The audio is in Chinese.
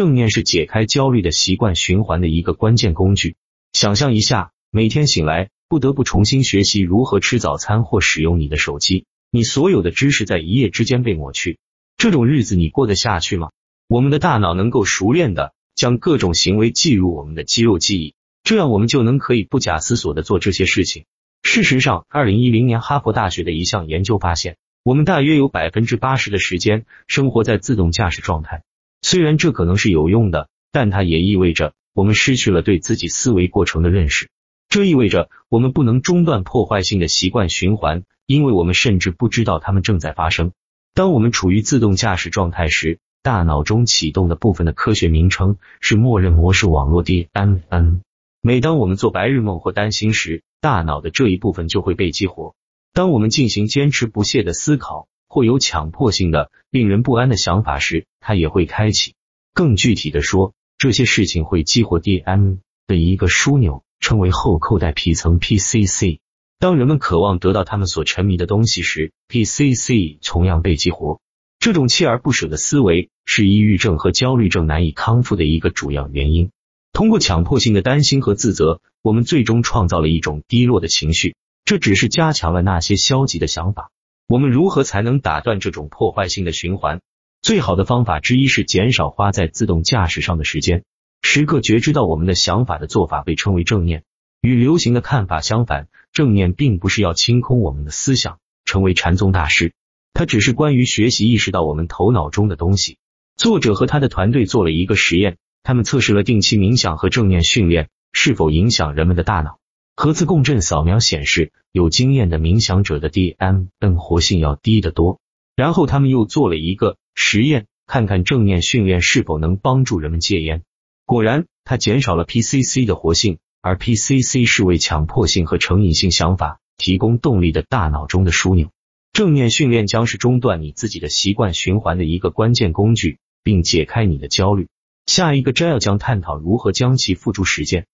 正念是解开焦虑的习惯循环的一个关键工具。想象一下，每天醒来不得不重新学习如何吃早餐或使用你的手机，你所有的知识在一夜之间被抹去，这种日子你过得下去吗？我们的大脑能够熟练的将各种行为记入我们的肌肉记忆，这样我们就能可以不假思索的做这些事情。事实上，二零一零年哈佛大学的一项研究发现，我们大约有百分之八十的时间生活在自动驾驶状态。虽然这可能是有用的，但它也意味着我们失去了对自己思维过程的认识。这意味着我们不能中断破坏性的习惯循环，因为我们甚至不知道它们正在发生。当我们处于自动驾驶状态时，大脑中启动的部分的科学名称是默认模式网络 DMN。每当我们做白日梦或担心时，大脑的这一部分就会被激活。当我们进行坚持不懈的思考，或有强迫性的、令人不安的想法时，它也会开启。更具体的说，这些事情会激活 DM 的一个枢纽，称为后扣带皮层 PCC。当人们渴望得到他们所沉迷的东西时，PCC 同样被激活。这种锲而不舍的思维是抑郁症和焦虑症难以康复的一个主要原因。通过强迫性的担心和自责，我们最终创造了一种低落的情绪，这只是加强了那些消极的想法。我们如何才能打断这种破坏性的循环？最好的方法之一是减少花在自动驾驶上的时间，时刻觉知到我们的想法的做法被称为正念。与流行的看法相反，正念并不是要清空我们的思想，成为禅宗大师，它只是关于学习意识到我们头脑中的东西。作者和他的团队做了一个实验。他们测试了定期冥想和正念训练是否影响人们的大脑。核磁共振扫描显示，有经验的冥想者的 DMN 活性要低得多。然后他们又做了一个实验，看看正念训练是否能帮助人们戒烟。果然，它减少了 PCC 的活性，而 PCC 是为强迫性和成瘾性想法提供动力的大脑中的枢纽。正念训练将是中断你自己的习惯循环的一个关键工具，并解开你的焦虑。下一个摘要将探讨如何将其付诸实践。